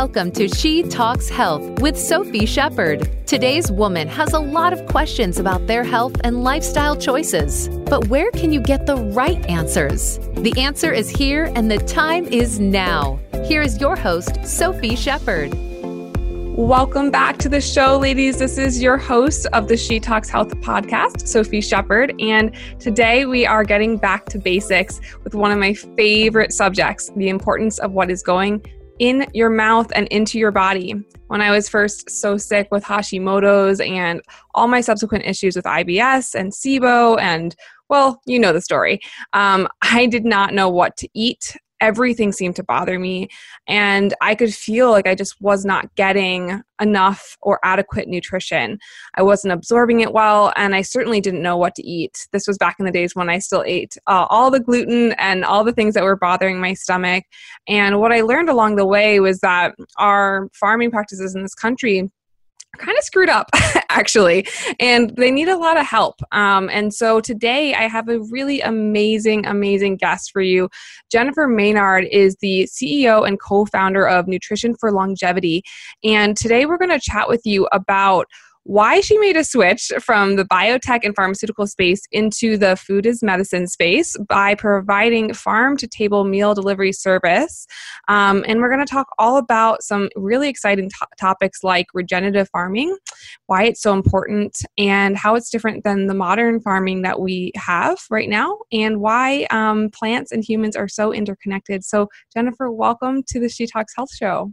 Welcome to She Talks Health with Sophie Shepard. Today's woman has a lot of questions about their health and lifestyle choices. But where can you get the right answers? The answer is here, and the time is now. Here is your host, Sophie Shepard. Welcome back to the show, ladies. This is your host of the She Talks Health podcast, Sophie Shepard. And today we are getting back to basics with one of my favorite subjects the importance of what is going in your mouth and into your body. When I was first so sick with Hashimoto's and all my subsequent issues with IBS and SIBO, and well, you know the story, um, I did not know what to eat everything seemed to bother me and i could feel like i just was not getting enough or adequate nutrition. I wasn't absorbing it well and i certainly didn't know what to eat. This was back in the days when i still ate uh, all the gluten and all the things that were bothering my stomach and what i learned along the way was that our farming practices in this country kind of screwed up actually and they need a lot of help um, and so today i have a really amazing amazing guest for you. Jennifer maynard is the ceo and co-founder of nutrition for longevity and today we're going to chat with you about why she made a switch from the biotech and pharmaceutical space into the food as medicine space by providing farm to table meal delivery service. Um, and we're going to talk all about some really exciting to- topics like regenerative farming, why it's so important, and how it's different than the modern farming that we have right now, and why um, plants and humans are so interconnected. So, Jennifer, welcome to the She Talks Health Show.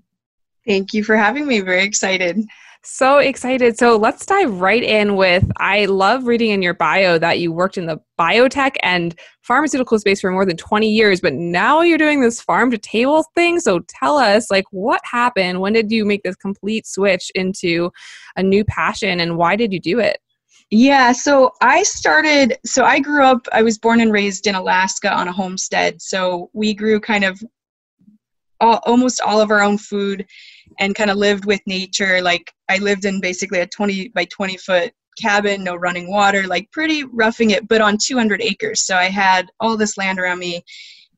Thank you for having me. Very excited. So excited. So let's dive right in with I love reading in your bio that you worked in the biotech and pharmaceutical space for more than 20 years, but now you're doing this farm to table thing. So tell us like what happened? When did you make this complete switch into a new passion and why did you do it? Yeah, so I started so I grew up I was born and raised in Alaska on a homestead. So we grew kind of all, almost all of our own food and kind of lived with nature. Like I lived in basically a 20 by 20 foot cabin, no running water, like pretty roughing it, but on 200 acres. So I had all this land around me.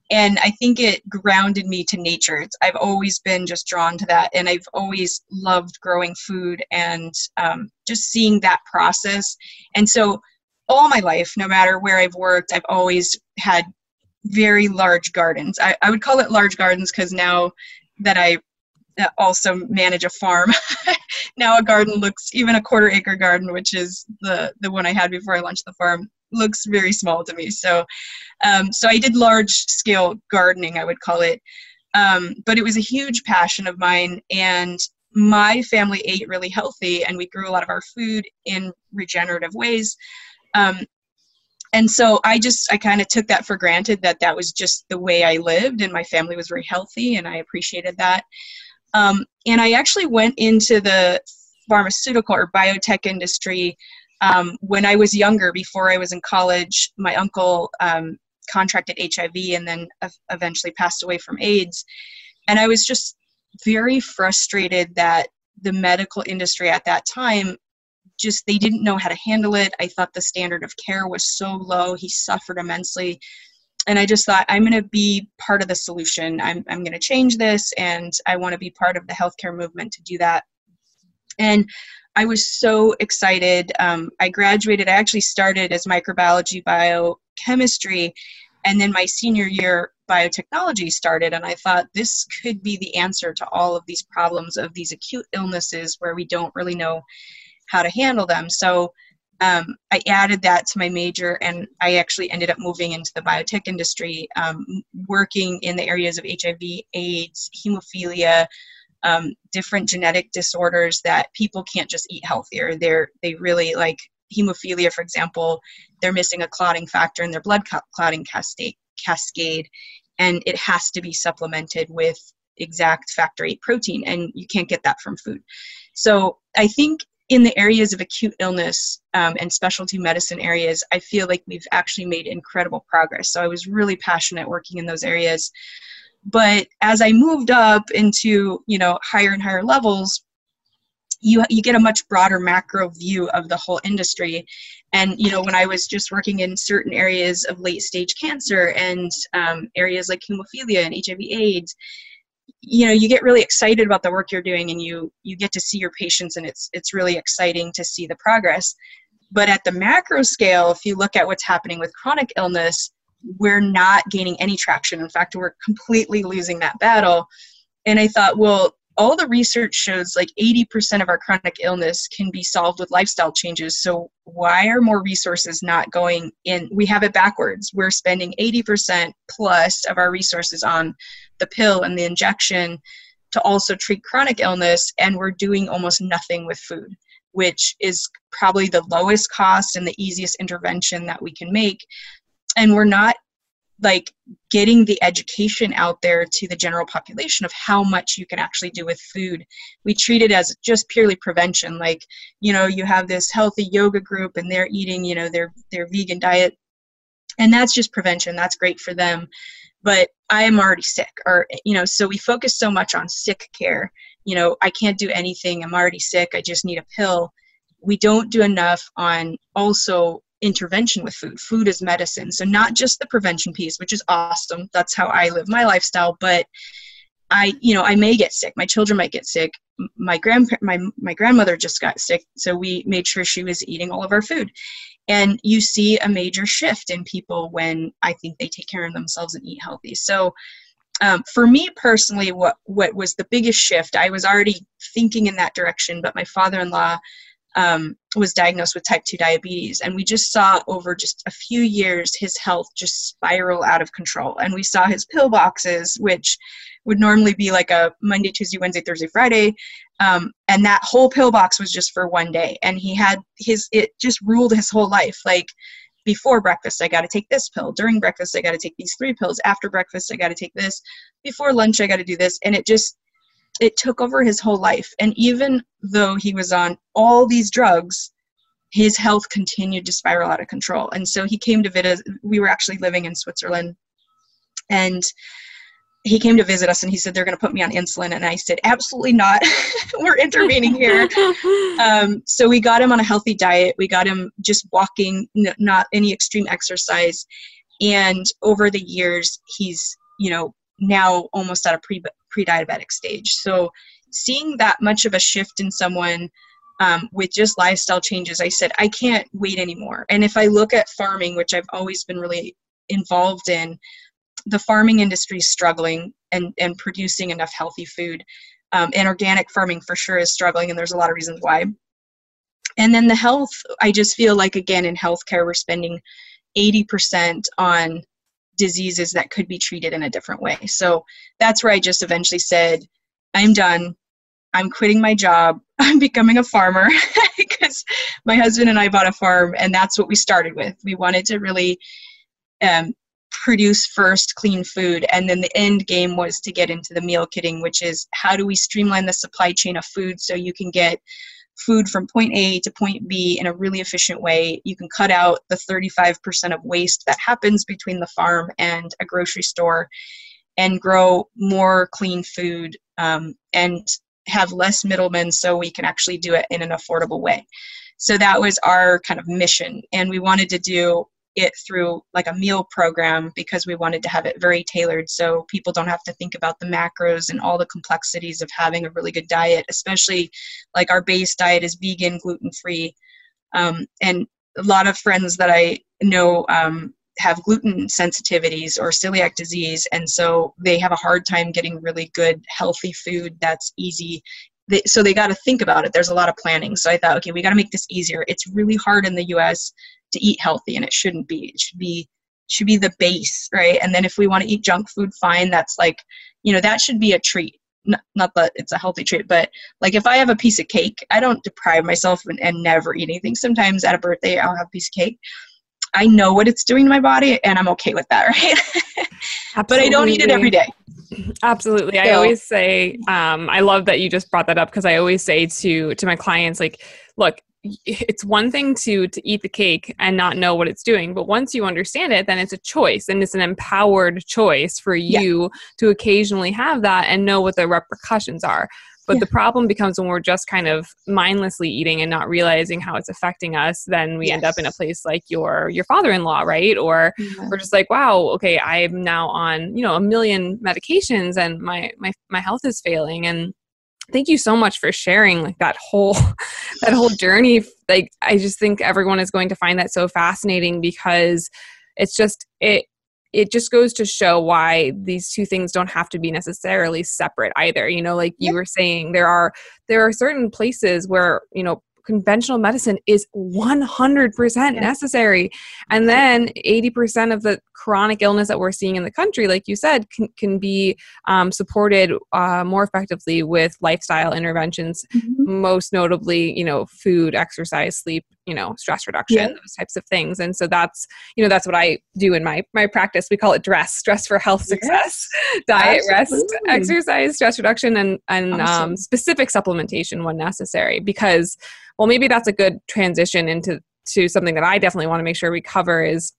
And I think it grounded me to nature. It's, I've always been just drawn to that. And I've always loved growing food and um, just seeing that process. And so all my life, no matter where I've worked, I've always had very large gardens. I, I would call it large gardens because now that I also manage a farm. now a garden looks even a quarter acre garden, which is the the one I had before I launched the farm, looks very small to me. So, um, so I did large scale gardening, I would call it. Um, but it was a huge passion of mine, and my family ate really healthy, and we grew a lot of our food in regenerative ways. Um, and so i just i kind of took that for granted that that was just the way i lived and my family was very healthy and i appreciated that. Um, and i actually went into the pharmaceutical or biotech industry um, when i was younger before i was in college my uncle um, contracted hiv and then eventually passed away from aids. And i was just very frustrated that the medical industry at that time just they didn't know how to handle it. I thought the standard of care was so low. He suffered immensely. And I just thought, I'm going to be part of the solution. I'm, I'm going to change this, and I want to be part of the healthcare movement to do that. And I was so excited. Um, I graduated, I actually started as microbiology biochemistry, and then my senior year, biotechnology started. And I thought this could be the answer to all of these problems of these acute illnesses where we don't really know how to handle them. So um, I added that to my major, and I actually ended up moving into the biotech industry, um, working in the areas of HIV, AIDS, hemophilia, um, different genetic disorders that people can't just eat healthier. They're they really like hemophilia, for example. They're missing a clotting factor in their blood clotting cascade, and it has to be supplemented with exact factor eight protein, and you can't get that from food. So I think in the areas of acute illness um, and specialty medicine areas, I feel like we've actually made incredible progress. So I was really passionate working in those areas. But as I moved up into you know higher and higher levels, you you get a much broader macro view of the whole industry. And you know when I was just working in certain areas of late stage cancer and um, areas like hemophilia and HIV/AIDS, you know you get really excited about the work you're doing and you you get to see your patients and it's it's really exciting to see the progress. But at the macro scale if you look at what's happening with chronic illness we're not gaining any traction. In fact we're completely losing that battle. And i thought well all the research shows like 80% of our chronic illness can be solved with lifestyle changes. So, why are more resources not going in? We have it backwards. We're spending 80% plus of our resources on the pill and the injection to also treat chronic illness, and we're doing almost nothing with food, which is probably the lowest cost and the easiest intervention that we can make. And we're not like getting the education out there to the general population of how much you can actually do with food. We treat it as just purely prevention. Like, you know, you have this healthy yoga group and they're eating, you know, their their vegan diet. And that's just prevention. That's great for them. But I am already sick or you know, so we focus so much on sick care. You know, I can't do anything. I'm already sick. I just need a pill. We don't do enough on also intervention with food. Food is medicine. So not just the prevention piece, which is awesome. That's how I live my lifestyle, but I, you know, I may get sick. My children might get sick. My grandpa, my my grandmother just got sick, so we made sure she was eating all of our food. And you see a major shift in people when I think they take care of themselves and eat healthy. So um, for me personally, what what was the biggest shift? I was already thinking in that direction, but my father-in-law um, was diagnosed with type 2 diabetes. And we just saw over just a few years his health just spiral out of control. And we saw his pill boxes which would normally be like a monday tuesday wednesday thursday friday. Um, and that whole pill box was just for one day. And he had his it just ruled his whole life. Like before breakfast i got to take this pill. During breakfast i got to take these three pills. After breakfast i got to take this. Before lunch i got to do this. And it just it took over his whole life. And even though he was on all these drugs, his health continued to spiral out of control. And so he came to visit. We were actually living in Switzerland, and he came to visit us and he said they're going to put me on insulin and i said absolutely not we're intervening here um, so we got him on a healthy diet we got him just walking n- not any extreme exercise and over the years he's you know now almost at a pre pre-diabetic stage. So seeing that much of a shift in someone um, with just lifestyle changes, I said I can't wait anymore. And if I look at farming, which I've always been really involved in, the farming industry is struggling and and producing enough healthy food. Um, and organic farming for sure is struggling, and there's a lot of reasons why. And then the health, I just feel like again in healthcare we're spending 80% on diseases that could be treated in a different way. So that's where I just eventually said, I'm done. I'm quitting my job. I'm becoming a farmer because my husband and I bought a farm, and that's what we started with. We wanted to really um, produce first clean food, and then the end game was to get into the meal kitting, which is how do we streamline the supply chain of food so you can get food from point A to point B in a really efficient way. You can cut out the 35% of waste that happens between the farm and a grocery store and grow more clean food um, and have less middlemen so we can actually do it in an affordable way. So that was our kind of mission. And we wanted to do it through like a meal program because we wanted to have it very tailored so people don't have to think about the macros and all the complexities of having a really good diet especially like our base diet is vegan gluten free um, and a lot of friends that i know um, have gluten sensitivities or celiac disease and so they have a hard time getting really good healthy food that's easy. They, so they got to think about it. There's a lot of planning. So i thought okay we got to make this easier. It's really hard in the us to eat healthy and it shouldn't be. It should be should be the base right? And then if we want to eat junk food fine that's like you know that should be a treat. Not, not that it's a healthy treat but like if i have a piece of cake i don't deprive myself and, and never eat anything. Sometimes at a birthday i'll have a piece of cake. I know what it's doing to my body and i'm okay with that right? But i don't eat it every day. Absolutely. So, i always say um, i love that you just brought that up because i always say to to my clients like look it's one thing to to eat the cake and not know what it's doing but once you understand it then it's a choice and it's an empowered choice for you yeah. to occasionally have that and know what the repercussions are but Yeah. the problem becomes when we're just kind of mindlessly eating and not realizing how it's affecting us then we end up in a place like your your father-in-law right or Yeah. we're just like wow okay i'm now on you know a million medications and my my my health is failing and thank you so much for sharing like that whole that whole journey. Like i just think everyone is going to find that so fascinating because it's just it it just goes to show why these two things don't have to be necessarily separate either. You know like you were saying there are there are certain places where you know conventional medicine is 100% Yeah. necessary and then 80% of the chronic illness that we're seeing in the country like you said can, can be um, supported uh, more effectively with lifestyle interventions Mhm. most notably you know food exercise sleep you know stress reduction Yeah. those types of things. And so that's you know that's what i do in my my practice. We call it dress stress for health success. Diet rest exercise stress reduction and and um, specific supplementation when necessary because well maybe that's a good transition into to something that i definitely want to make sure we cover is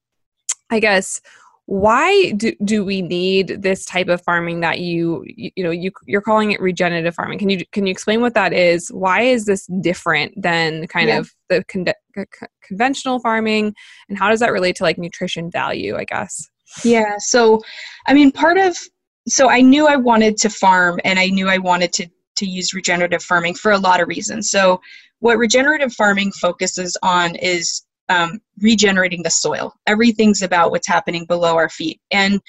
i guess why do, do we need this type of farming that you you, you know you you're calling it regenerative farming can you can you explain what that is why is this different than kind Yeah. of the con- conventional farming and how does that relate to like nutrition value i guess Yeah. So, I mean, part of so I knew I wanted to farm, and I knew I wanted to to use regenerative farming for a lot of reasons. So, what regenerative farming focuses on is um, regenerating the soil. Everything's about what's happening below our feet, and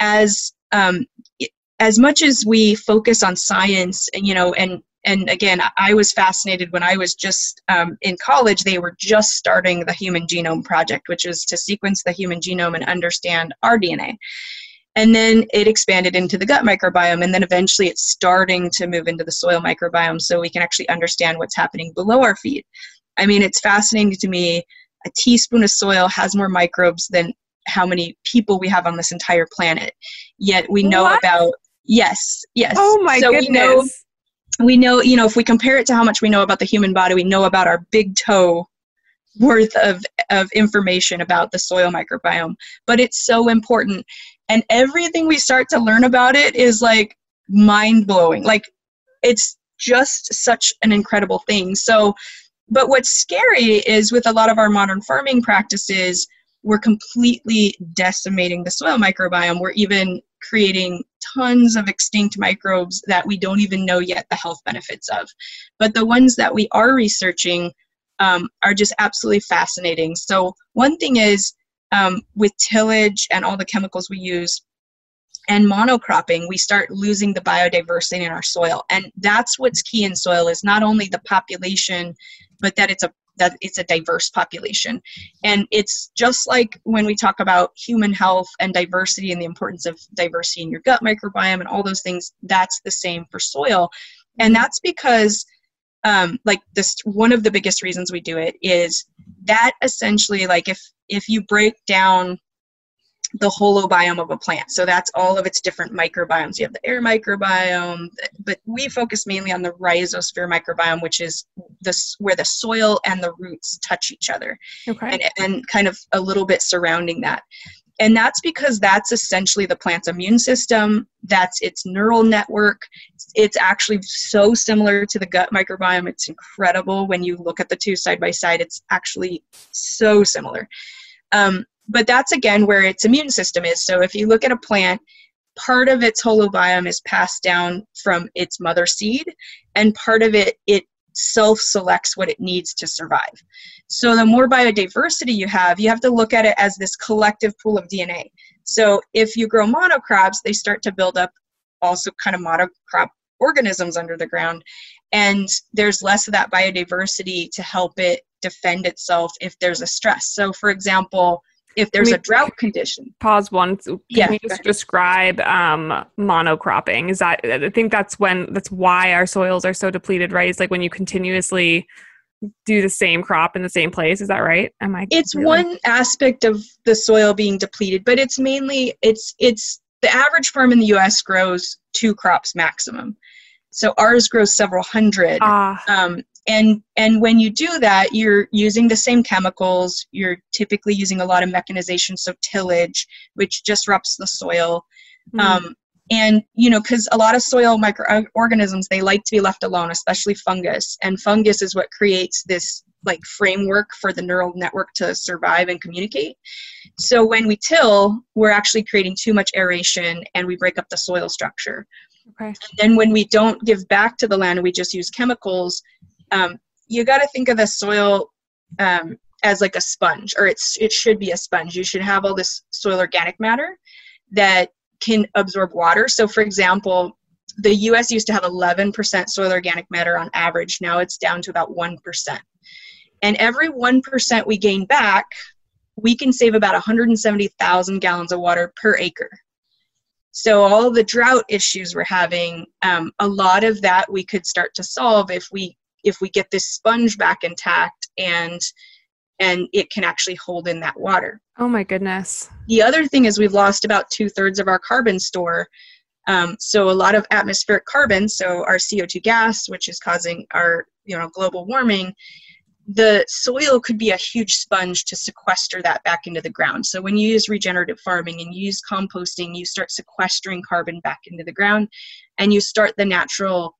as um, as much as we focus on science, you know, and and again, I was fascinated when I was just um, in college. They were just starting the Human Genome Project, which is to sequence the human genome and understand our DNA. And then it expanded into the gut microbiome, and then eventually it's starting to move into the soil microbiome so we can actually understand what's happening below our feet. I mean, it's fascinating to me. A teaspoon of soil has more microbes than how many people we have on this entire planet. Yet we know What? about yes, yes. oh my so goodness We know, we know, you know, if we compare it to how much we know about the human body, we know about our big toe worth of, of information about the soil microbiome. But it's so important. And everything we start to learn about it is like mind blowing. Like it's just such an incredible thing. So, but what's scary is with a lot of our modern farming practices, we're completely decimating the soil microbiome. We're even creating tons of extinct microbes that we don't even know yet the health benefits of. But the ones that we are researching um, are just absolutely fascinating. So, one thing is um, with tillage and all the chemicals we use and monocropping, we start losing the biodiversity in our soil. And that's what's key in soil is not only the population, but that it's a that it's a diverse population. And it's just like when we talk about human health and diversity and the importance of diversity in your gut microbiome and all those things, that's the same for soil. And that's because um, like this one of the biggest reasons we do it is that essentially like if if you break down the holobiome of a plant so that's all of its different microbiomes you have the air microbiome but we focus mainly on the rhizosphere microbiome which is this where the soil and the roots touch each other okay and, and kind of a little bit surrounding that. And that's because that's essentially the plant's immune system, that's its neural network. It's actually so similar to the gut microbiome. It's incredible when you look at the two side by side. It's actually so similar. Um, but that's again where its immune system is. So if you look at a plant, part of its holobiome is passed down from its mother seed, and part of it, it self selects what it needs to survive. So the more biodiversity you have, you have to look at it as this collective pool of DNA. So if you grow monocrops, they start to build up also kind of monocrop organisms under the ground. And there's less of that biodiversity to help it defend itself if there's a stress. So for example, if there's a drought condition, pause one. Can Yeah, we go just describe um, monocropping? Is that I think that's when that's why our soils are so depleted, right? It's like when you continuously do the same crop in the same place. Is that right? Am I? it's really- one aspect of the soil being depleted but it's mainly it's it's the average farm in the us grows two crops maximum so ours grows several hundred Ah, um, and and when you do that you're using the same chemicals. You're typically using a lot of mechanization so tillage which disrupts the soil. Mm, um, and you know because a lot of soil microorganisms they like to be left alone especially fungus. And fungus is what creates this like framework for the neural network to survive and communicate. So when we till we're actually creating too much aeration and we break up the soil structure. Okay. And then when we don't give back to the land and we just use chemicals um, you got to think of the soil um, as like a sponge or it's it should be a sponge you should have all this soil organic matter that can absorb water. So, for example, the US used to have 11% soil organic matter on average. Now it's down to about 1%. And every 1% we gain back, we can save about 170,000 gallons of water per acre. So, all the drought issues we're having, um, a lot of that we could start to solve if we if we get this sponge back intact and and it can actually hold in that water. Oh my goodness. The other thing is we've lost about two thirds of our carbon store. Um, so a lot of atmospheric carbon, so our CO2 gas, which is causing our you know global warming, the soil could be a huge sponge to sequester that back into the ground. So when you use regenerative farming and you use composting, you start sequestering carbon back into the ground, and you start the natural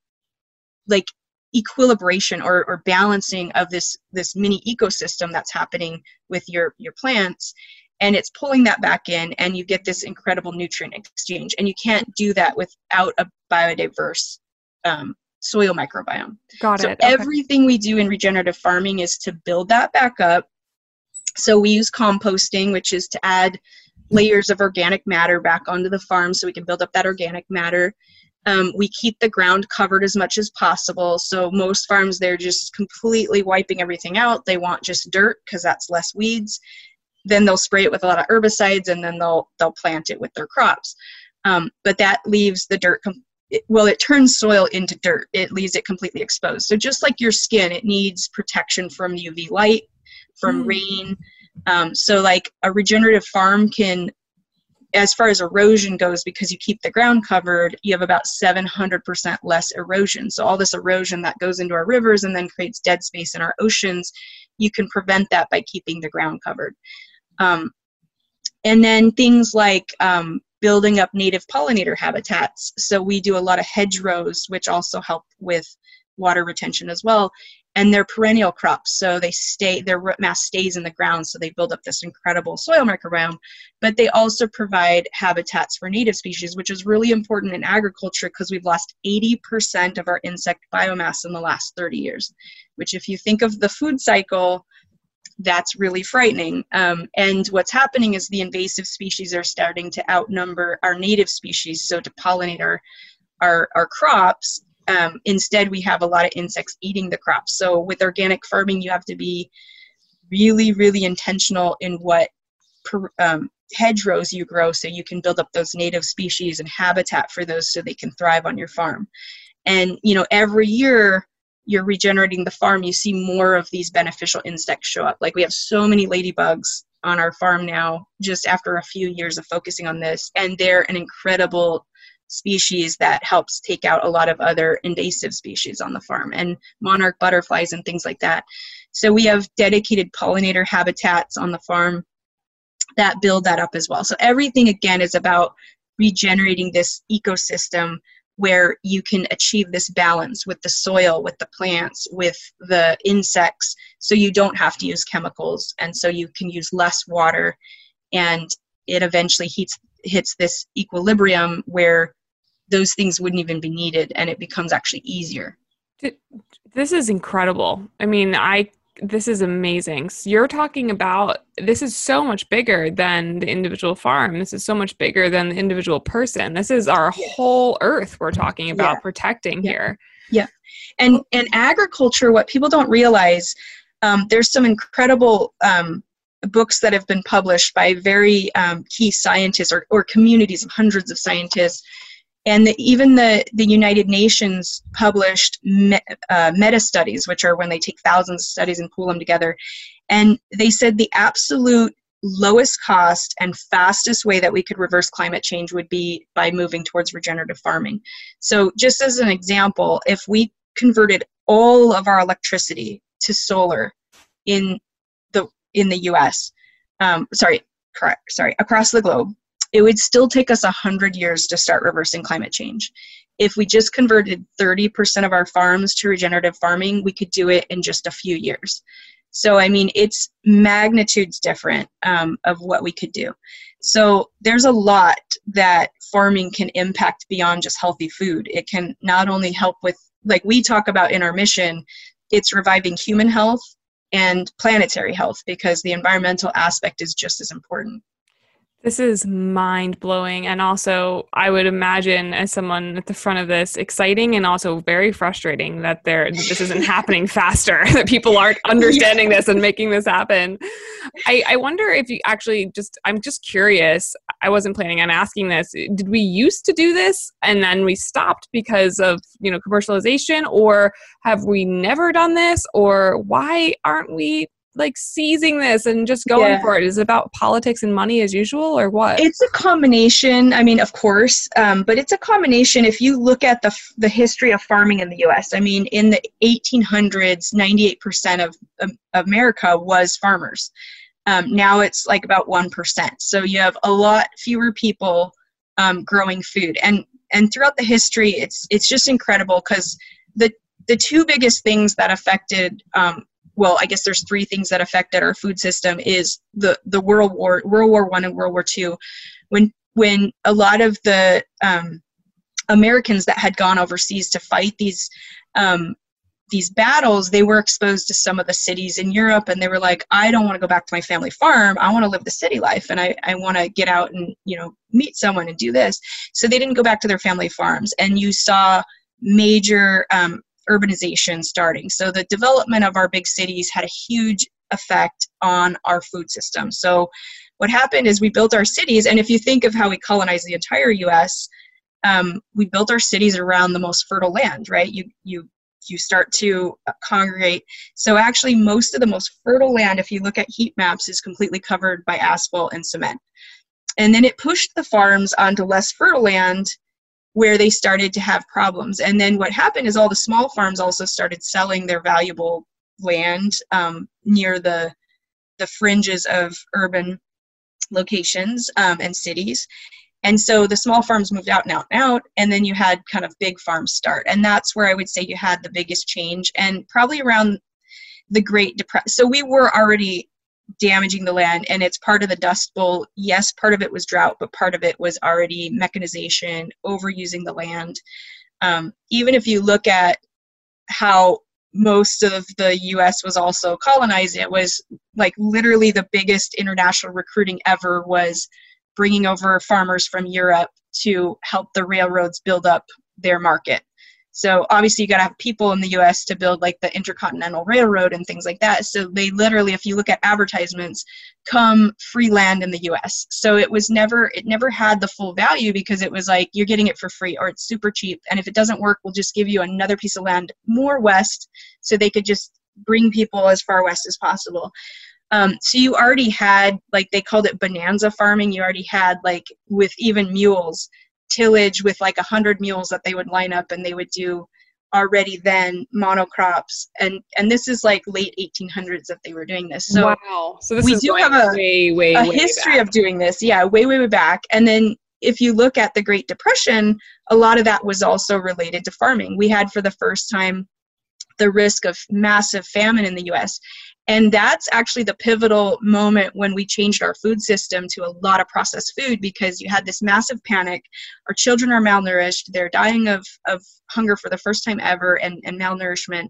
like equilibration or, or balancing of this this mini ecosystem that's happening with your your plants. And it's pulling that back in and you get this incredible nutrient exchange. And you can't do that without a biodiverse um, soil microbiome. Got so it. Okay. everything we do in regenerative farming is to build that back up. So we use composting which is to add layers of organic matter back onto the farm so we can build up that organic matter um, we keep the ground covered as much as possible. So most farms, they're just completely wiping everything out. They want just dirt because that's less weeds. Then they'll spray it with a lot of herbicides, and then they'll they'll plant it with their crops. Um, but that leaves the dirt. Com- it, well, it turns soil into dirt. It leaves it completely exposed. So just like your skin, it needs protection from UV light, from mm. rain. Um, so like a regenerative farm can as far as erosion goes, because you keep the ground covered, you have about 700% less erosion. So, all this erosion that goes into our rivers and then creates dead space in our oceans, you can prevent that by keeping the ground covered. Um, and then things like um, building up native pollinator habitats. So, we do a lot of hedgerows, which also help with water retention as well and they're perennial crops so they stay their root mass stays in the ground so they build up this incredible soil microbiome but they also provide habitats for native species which is really important in agriculture because we've lost 80% of our insect biomass in the last 30 years which if you think of the food cycle that's really frightening. Um, and what's happening is the invasive species are starting to outnumber our native species, so to pollinate our, our, our crops um, instead we have a lot of insects eating the crops. So with organic farming you have to be really really intentional in what per, um, hedgerows you grow so you can build up those native species and habitat for those so they can thrive on your farm. And you know every year you're regenerating the farm you see more of these beneficial insects show up. Like we have so many ladybugs on our farm now just after a few years of focusing on this and they're an incredible species that helps take out a lot of other invasive species on the farm and monarch butterflies and things like that. So we have dedicated pollinator habitats on the farm that build that up as well. So everything again is about regenerating this ecosystem where you can achieve this balance with the soil, with the plants, with the insects, so you don't have to use chemicals and so you can use less water and it eventually heats hits this equilibrium where those things wouldn't even be needed and it becomes actually easier. This is incredible. I mean i this is amazing. So you're talking about this is so much bigger than the individual farm. This is so much bigger than the individual person. This is our whole earth we're talking about yeah. protecting yeah. here. Yeah. And and agriculture what people don't realize um, there's some incredible um, books that have been published by very um, key scientists or, or communities of hundreds of scientists. And the, even the, the United Nations published me, uh, meta studies, which are when they take thousands of studies and pool them together. And they said the absolute lowest cost and fastest way that we could reverse climate change would be by moving towards regenerative farming. So, just as an example, if we converted all of our electricity to solar in the in the U.S. Um, sorry, sorry, across the globe. It would still take us 100 years to start reversing climate change. If we just converted 30% of our farms to regenerative farming, we could do it in just a few years. So, I mean, it's magnitudes different um, of what we could do. So, there's a lot that farming can impact beyond just healthy food. It can not only help with, like we talk about in our mission, it's reviving human health and planetary health because the environmental aspect is just as important. This is mind blowing. And also, I would imagine, as someone at the front of this, exciting and also very frustrating that there this isn't happening faster, that people aren't understanding yeah. this and making this happen. I, I wonder if you actually just, I'm just curious. I wasn't planning on asking this. Did we used to do this and then we stopped because of, you know, commercialization? Or have we never done this? Or why aren't we like seizing this and just going yeah. for it? Is it about politics and money as usual, or what? It's a combination. I mean, of course, um, but it's a combination. If you look at the the history of farming in the U.S., I mean, in the 1800s, 98 percent of um, America was farmers. Um, now it's like about one percent. So you have a lot fewer people um, growing food, and and throughout the history, it's it's just incredible because the the two biggest things that affected um, well i guess there's three things that affected our food system is the the world war world war one and world war two. When when a lot of the um, americans that had gone overseas to fight these um, these battles they were exposed to some of the cities in europe and they were like i don't want to go back to my family farm. I want to live the city life and i, I want to get out and you know meet someone and do this. So they didn't go back to their family farms. And you saw major um, urbanization starting. So the development of our big cities had a huge effect on our food system. So what happened is we built our cities, and if you think of how we colonized the entire U.S., um, we built our cities around the most fertile land, right? You you you start to congregate. So actually, most of the most fertile land, if you look at heat maps, is completely covered by asphalt and cement. And then it pushed the farms onto less fertile land where they started to have problems. And then what happened is all the small farms also started selling their valuable land um, near the the fringes of urban locations um, and cities. And so the small farms moved out and out and out, and then you had kind of big farms start. And that's where I would say you had the biggest change, and probably around the Great Depression. So we were already damaging the land and it's part of the dust bowl. Yes part of it was drought but part of it was already mechanization overusing the land. Um, even if you look at how most of the us was also colonized it was like literally the biggest international recruiting ever was bringing over farmers from europe to help the railroads build up their market so obviously you got to have people in the US to build like the intercontinental railroad and things like that. So they literally if you look at advertisements come free land in the US. So it was never it never had the full value because it was like you're getting it for free or it's super cheap and if it doesn't work we'll just give you another piece of land more west so they could just bring people as far west as possible. Um, so you already had like they called it bonanza farming. You already had like with even mules tillage with like a hundred mules that they would line up and they would do already then monocrops. And and this is like late 1800s that they were doing this. So wow. So this we do have a, way, way, a way history back. of doing this. Yeah way way way back. And then if you look at the great depression a lot of that was also related to farming. We had for the first time the risk of massive famine in the US and that's actually the pivotal moment when we changed our food system to a lot of processed food because you had this massive panic. Our children are malnourished, they're dying of, of hunger for the first time ever and, and malnourishment.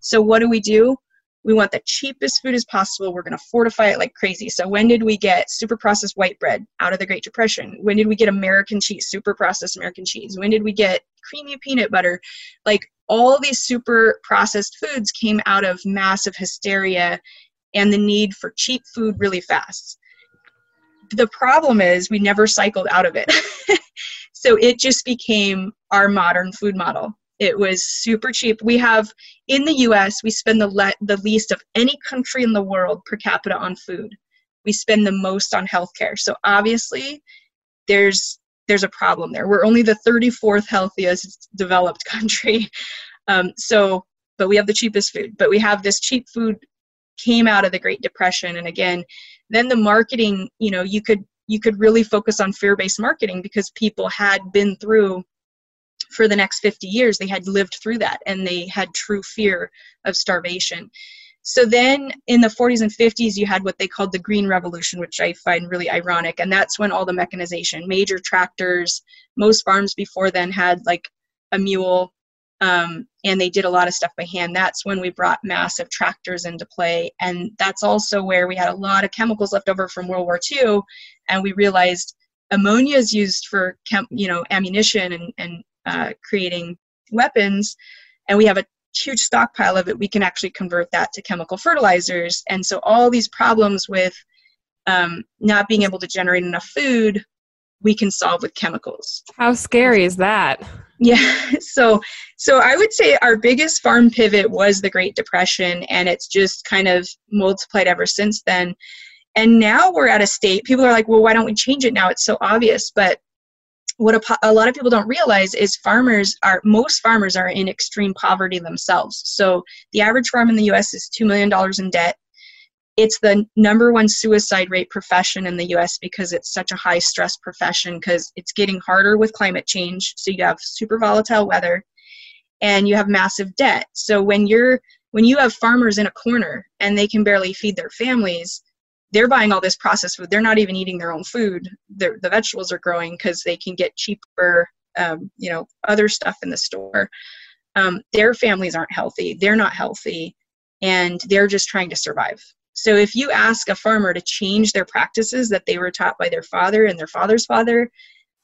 So, what do we do? We want the cheapest food as possible. We're going to fortify it like crazy. So, when did we get super processed white bread out of the Great Depression? When did we get American cheese, super processed American cheese? When did we get creamy peanut butter? Like, all these super processed foods came out of massive hysteria and the need for cheap food really fast. The problem is we never cycled out of it. so it just became our modern food model. It was super cheap. We have in the US, we spend the le- the least of any country in the world per capita on food. We spend the most on healthcare. So obviously there's there's a problem there. We're only the 34th healthiest developed country. Um, so, but we have the cheapest food. But we have this cheap food came out of the Great Depression, and again, then the marketing. You know, you could you could really focus on fear based marketing because people had been through for the next 50 years they had lived through that and they had true fear of starvation so then in the 40s and 50s you had what they called the green revolution which i find really ironic. And that's when all the mechanization major tractors most farms before then had like a mule um, and they did a lot of stuff by hand. That's when we brought massive tractors into play. And that's also where we had a lot of chemicals left over from world war ii and we realized ammonia is used for chem- you know ammunition and, and uh, creating weapons. And we have a huge stockpile of it we can actually convert that to chemical fertilizers. And so all these problems with um, not being able to generate enough food we can solve with chemicals. How scary is that? Yeah so so i would say our biggest farm pivot was the great depression and it's just kind of multiplied ever since then. And now we're at a state people are like well why don't we change it now? It's so obvious. But what a, a, lot of people don't realize is farmers are most farmers are in extreme poverty themselves. So the average farm in the us is $2 million in debt. It's the number one suicide rate profession in the us because it's such a high stress profession because it's getting harder with climate change. So you have super volatile weather and you have massive debt. So when you're when you have farmers in a corner and they can barely feed their families they're buying all this processed food. They're not even eating their own food. They're, the vegetables are growing because they can get cheaper, um, you know, other stuff in the store. Um, their families aren't healthy. They're not healthy, and they're just trying to survive. So if you ask a farmer to change their practices that they were taught by their father and their father's father,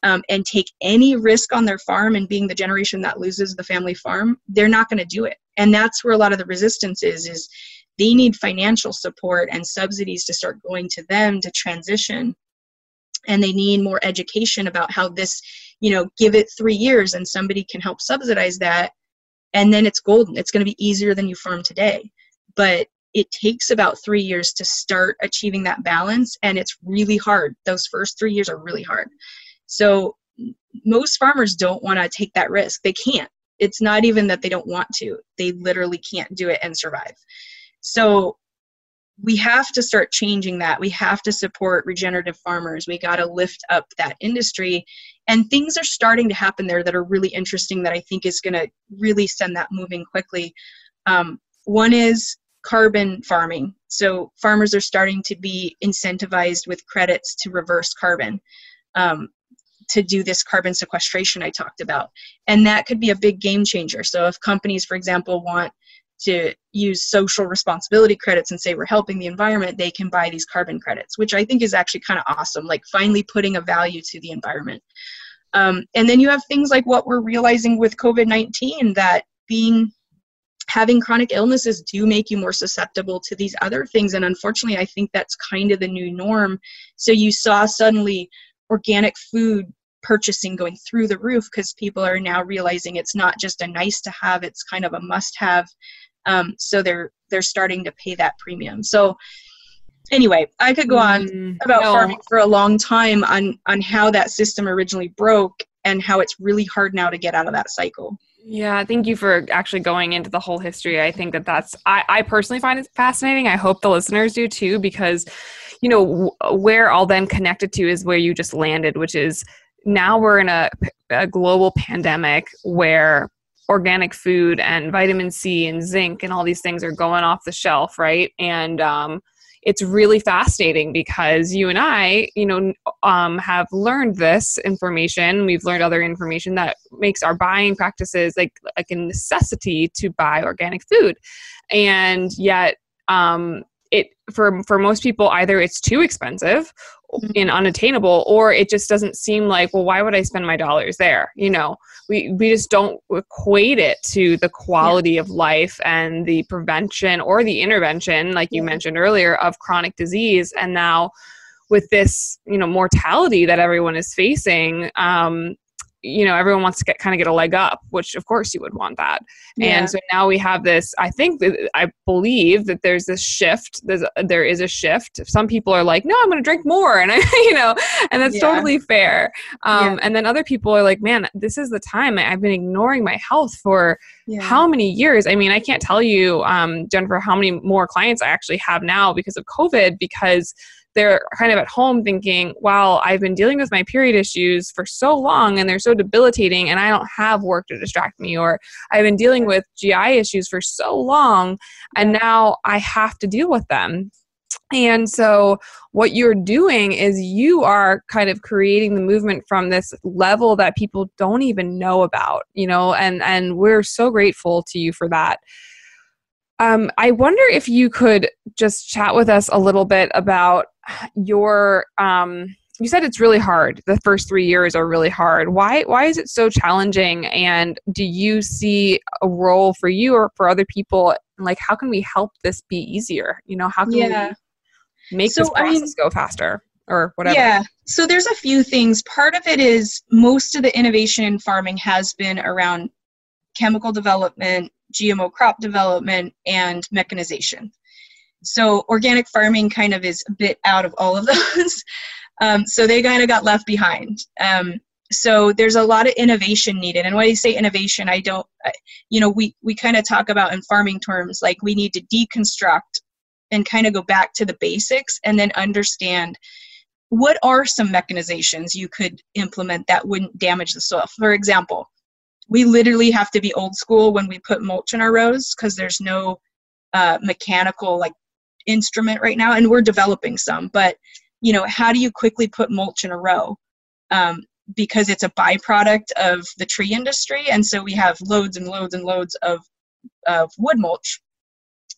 um, and take any risk on their farm and being the generation that loses the family farm, they're not going to do it. And that's where a lot of the resistance is. Is they need financial support and subsidies to start going to them to transition. And they need more education about how this you know give it three years and somebody can help subsidize that. And then it's golden. It's going to be easier than you farm today. But it takes about three years to start achieving that balance and it's really hard. Those first three years are really hard. So most farmers don't want to take that risk. They can't. It's not even that they don't want to. They literally can't do it and survive so we have to start changing that. We have to support regenerative farmers. We got to lift up that industry. And things are starting to happen there that are really interesting that I think is going to really send that moving quickly. Um, one is carbon farming. So farmers are starting to be incentivized with credits to reverse carbon. Um, to do this carbon sequestration I talked about. And that could be a big game changer. So, if companies, for example, want to use social responsibility credits and say we're helping the environment, they can buy these carbon credits, which I think is actually kind of awesome, like finally putting a value to the environment. Um, and then you have things like what we're realizing with COVID 19 that being having chronic illnesses do make you more susceptible to these other things. And unfortunately, I think that's kind of the new norm. So you saw suddenly organic food purchasing going through the roof because people are now realizing it's not just a nice to have, it's kind of a must have um, so they're they're starting to pay that premium. So anyway i could go on mm, about no. farming for a long time on on how that system originally broke and how it's really hard now to get out of that cycle. Yeah thank you for actually going into the whole history. I think that that's i, I personally find it fascinating. I hope the listeners do too because you know where i'll then connect it to is where you just landed which is now we're in a, a global pandemic where organic food and vitamin C and zinc and all these things are going off the shelf, right? And um, it's really fascinating because you and I, you know, um, have learned this information. We've learned other information that makes our buying practices like like a necessity to buy organic food, and yet um, for for most people either it's too expensive mm-hmm. and unattainable or it just doesn't seem like well why would i spend my dollars there you know we we just don't equate it to the quality yeah. of life and the prevention or the intervention like you yeah. mentioned earlier of chronic disease and now with this you know mortality that everyone is facing um, you know everyone wants to get kind of get a leg up which of course you would want that yeah. and so now we have this i think i believe that there's this shift there's there is a shift some people are like no i'm going to drink more and i you know and that's yeah. totally fair um, yeah. and then other people are like man this is the time i've been ignoring my health for how many years i mean i can't tell you um, jennifer how many more clients i actually have now because of covid because they're kind of at home thinking, "Well, I've been dealing with my period issues for so long and they're so debilitating and I don't have work to distract me or I've been dealing with GI issues for so long and now I have to deal with them." And so, what you're doing is you are kind of creating the movement from this level that people don't even know about, you know, and and we're so grateful to you for that. Um, I wonder if you could just chat with us a little bit about your. Um, you said it's really hard. The first three years are really hard. Why? Why is it so challenging? And do you see a role for you or for other people? Like, how can we help this be easier? You know, how can yeah. we make so, this process I mean, go faster or whatever? Yeah. So there's a few things. Part of it is most of the innovation in farming has been around chemical development, GMO crop development, and mechanization. So organic farming kind of is a bit out of all of those. um, so they kind of got left behind. Um, so there's a lot of innovation needed and when i say innovation i don't you know we we kind of talk about in farming terms like we need to deconstruct and kind of go back to the basics and then understand what are some mechanizations you could implement that wouldn't damage the soil. For example, we literally have to be old school when we put mulch in our rows because there's no uh, mechanical like instrument right now, and we're developing some. But you know, how do you quickly put mulch in a row? Um, because it's a byproduct of the tree industry, and so we have loads and loads and loads of of wood mulch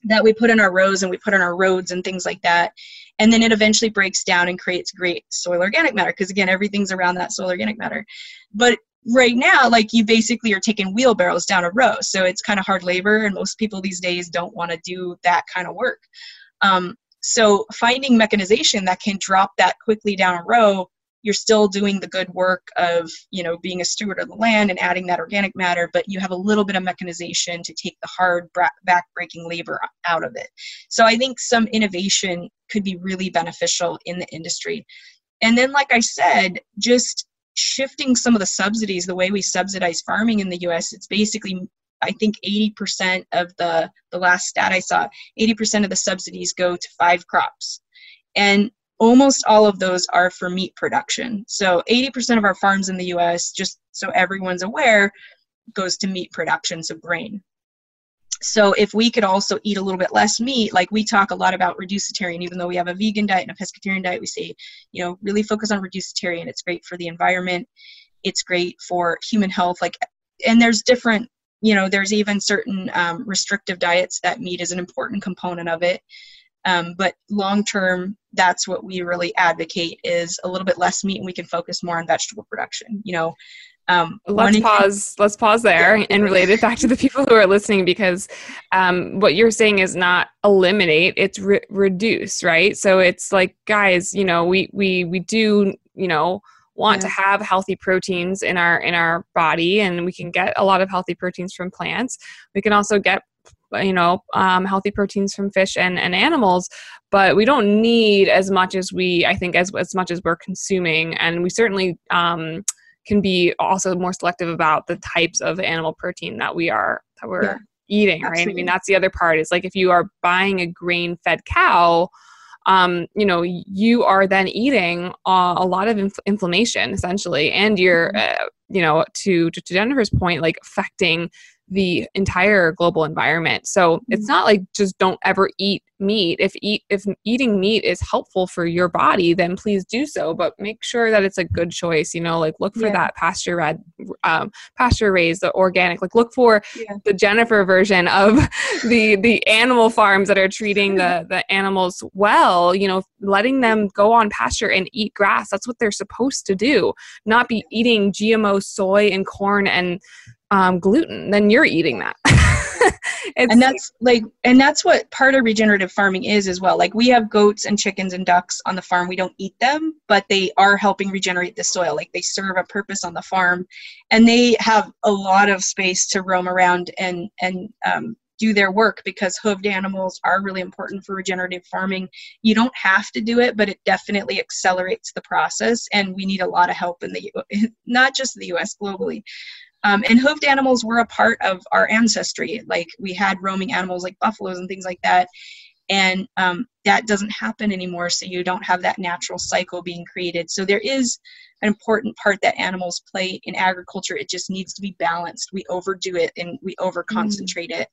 that we put in our rows and we put on our roads and things like that. And then it eventually breaks down and creates great soil organic matter because again, everything's around that soil organic matter. But right now, like you basically are taking wheelbarrows down a row. So it's kind of hard labor and most people these days don't want to do that kind of work. Um, so finding mechanization that can drop that quickly down a row you're still doing the good work of you know being a steward of the land and adding that organic matter but you have a little bit of mechanization to take the hard back-breaking labor out of it. So i think some innovation could be really beneficial in the industry. And then like i said just shifting some of the subsidies the way we subsidize farming in the us it's basically I think 80% of the the last stat I saw, 80% of the subsidies go to five crops. And almost all of those are for meat production. So 80% of our farms in the US, just so everyone's aware, goes to meat production, so grain. So if we could also eat a little bit less meat, like we talk a lot about reducitarian, even though we have a vegan diet and a pescatarian diet, we say, you know, really focus on reducitarian. It's great for the environment. It's great for human health. Like, and there's different, you know, there's even certain um, restrictive diets that meat is an important component of it. Um, but long term, that's what we really advocate is a little bit less meat and we can focus more on vegetable production. You know, um, let's pause. Let's pause there yeah. and relate it back to the people who are listening because um, what you're saying is not eliminate; it's re- reduce, right? So it's like, guys, you know, we we we do, you know, want yeah. to have healthy proteins in our in our body, and we can get a lot of healthy proteins from plants. We can also get you know um, healthy proteins from fish and, and animals but we don't need as much as we i think as, as much as we're consuming and we certainly um, can be also more selective about the types of animal protein that we are that we're yeah, eating absolutely. right i mean that's the other part is like if you are buying a grain fed cow um, you know, you are then eating uh, a lot of inf- inflammation essentially, and you're, mm-hmm. uh, you know, to, to Jennifer's point, like affecting the entire global environment. So it's mm-hmm. not like just don't ever eat meat. If eat if eating meat is helpful for your body, then please do so. But make sure that it's a good choice. You know, like look for yeah. that pasture red, um, pasture raised, the organic. Like look for yeah. the Jennifer version of the the animal farms that are treating the the animals well. You know, letting them go on pasture and eat grass. That's what they're supposed to do. Not be eating GMO soy and corn and um, gluten, then you're eating that. and that's like and that's what part of regenerative farming is as well like we have goats and chickens and ducks on the farm we don't eat them but they are helping regenerate the soil like they serve a purpose on the farm and they have a lot of space to roam around and and um, do their work because hooved animals are really important for regenerative farming. You don't have to do it, but it definitely accelerates the process, and we need a lot of help in the not just the U.S. globally. Um, and hoofed animals were a part of our ancestry. Like we had roaming animals like buffaloes and things like that. and um, that doesn't happen anymore so you don't have that natural cycle being created so there is an important part that animals play in agriculture it just needs to be balanced we overdo it and we over concentrate mm. it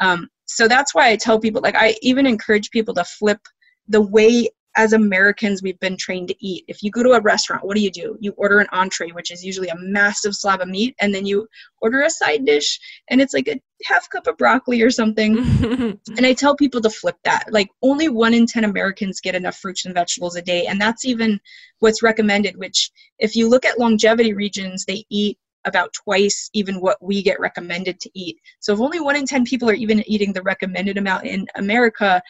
um, so that's why i tell people like i even encourage people to flip the way as Americans, we've been trained to eat. If you go to a restaurant, what do you do? You order an entree, which is usually a massive slab of meat, and then you order a side dish, and it's like a half cup of broccoli or something. and I tell people to flip that. Like, only one in 10 Americans get enough fruits and vegetables a day, and that's even what's recommended, which, if you look at longevity regions, they eat about twice even what we get recommended to eat. So if only one in 10 people are even eating the recommended amount in America,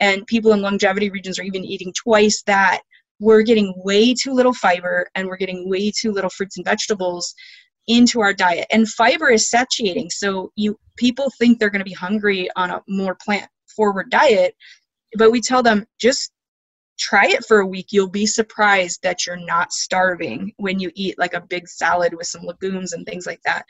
and people in longevity regions are even eating twice that. We're getting way too little fiber and we're getting way too little fruits and vegetables into our diet. And fiber is satiating so you people think they're going to be hungry on a more plant forward diet but we tell them just try it for a week. You'll be surprised that you're not starving when you eat like a big salad with some legumes and things like that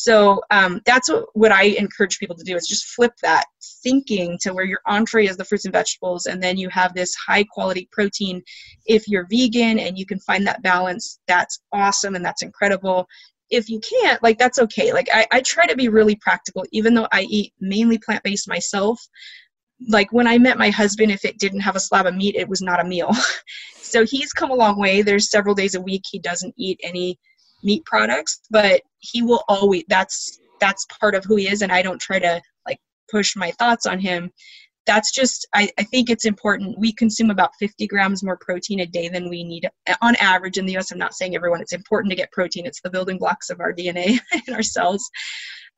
so um, that's what, what I encourage people to do is just flip that thinking to where your entree is the fruits and vegetables, and then you have this high quality protein. If you're vegan and you can find that balance, that's awesome and that's incredible. If you can't, like that's okay. Like I, I try to be really practical, even though I eat mainly plant based myself. Like when I met my husband, if it didn't have a slab of meat, it was not a meal. so he's come a long way. There's several days a week he doesn't eat any meat products, but he will always that's that's part of who he is and I don't try to like push my thoughts on him. That's just I, I think it's important. We consume about 50 grams more protein a day than we need on average in the US. I'm not saying everyone it's important to get protein. It's the building blocks of our DNA and our cells.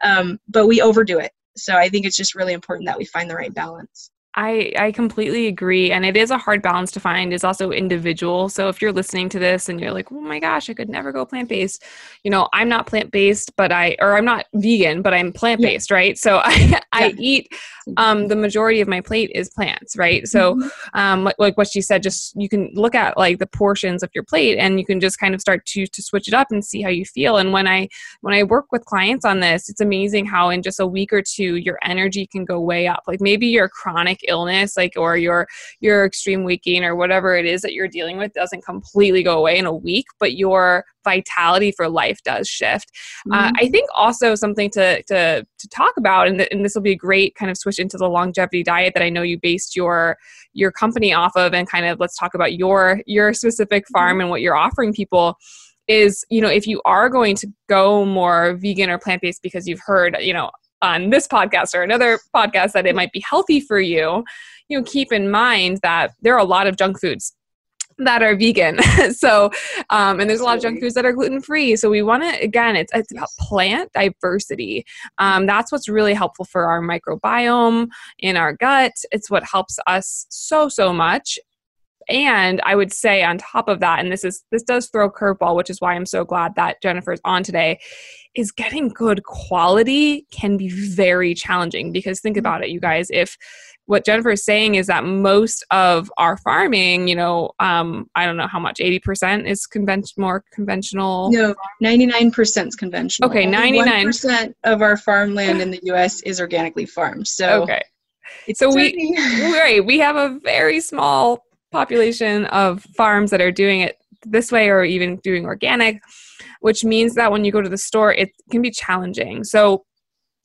Um, but we overdo it. So I think it's just really important that we find the right balance. I, I completely agree. And it is a hard balance to find, is also individual. So if you're listening to this and you're like, oh my gosh, I could never go plant based, you know, I'm not plant based, but I, or I'm not vegan, but I'm plant based, yeah. right? So I, yeah. I eat, um, the majority of my plate is plants, right? So, mm-hmm. um, like, like what she said, just you can look at like the portions of your plate and you can just kind of start to, to switch it up and see how you feel. And when I, when I work with clients on this, it's amazing how in just a week or two, your energy can go way up. Like maybe you're chronic illness like or your your extreme gain or whatever it is that you're dealing with doesn't completely go away in a week but your vitality for life does shift uh, mm-hmm. uh, i think also something to to, to talk about and, th- and this will be a great kind of switch into the longevity diet that i know you based your your company off of and kind of let's talk about your your specific farm mm-hmm. and what you're offering people is you know if you are going to go more vegan or plant-based because you've heard you know on this podcast or another podcast that it might be healthy for you, you know, keep in mind that there are a lot of junk foods that are vegan. so, um, and there's a lot of junk foods that are gluten free. So we want to again, it's it's about plant diversity. Um, that's what's really helpful for our microbiome in our gut. It's what helps us so so much. And I would say on top of that, and this is this does throw a curveball, which is why I'm so glad that Jennifer's on today, is getting good quality can be very challenging because think mm-hmm. about it, you guys, if what Jennifer is saying is that most of our farming, you know, um, I don't know how much, 80% is convention more conventional. No, 99% is conventional. Okay, 99 percent of our farmland in the US is organically farmed. So Okay. so we right, we have a very small population of farms that are doing it this way or even doing organic which means that when you go to the store, it can be challenging. So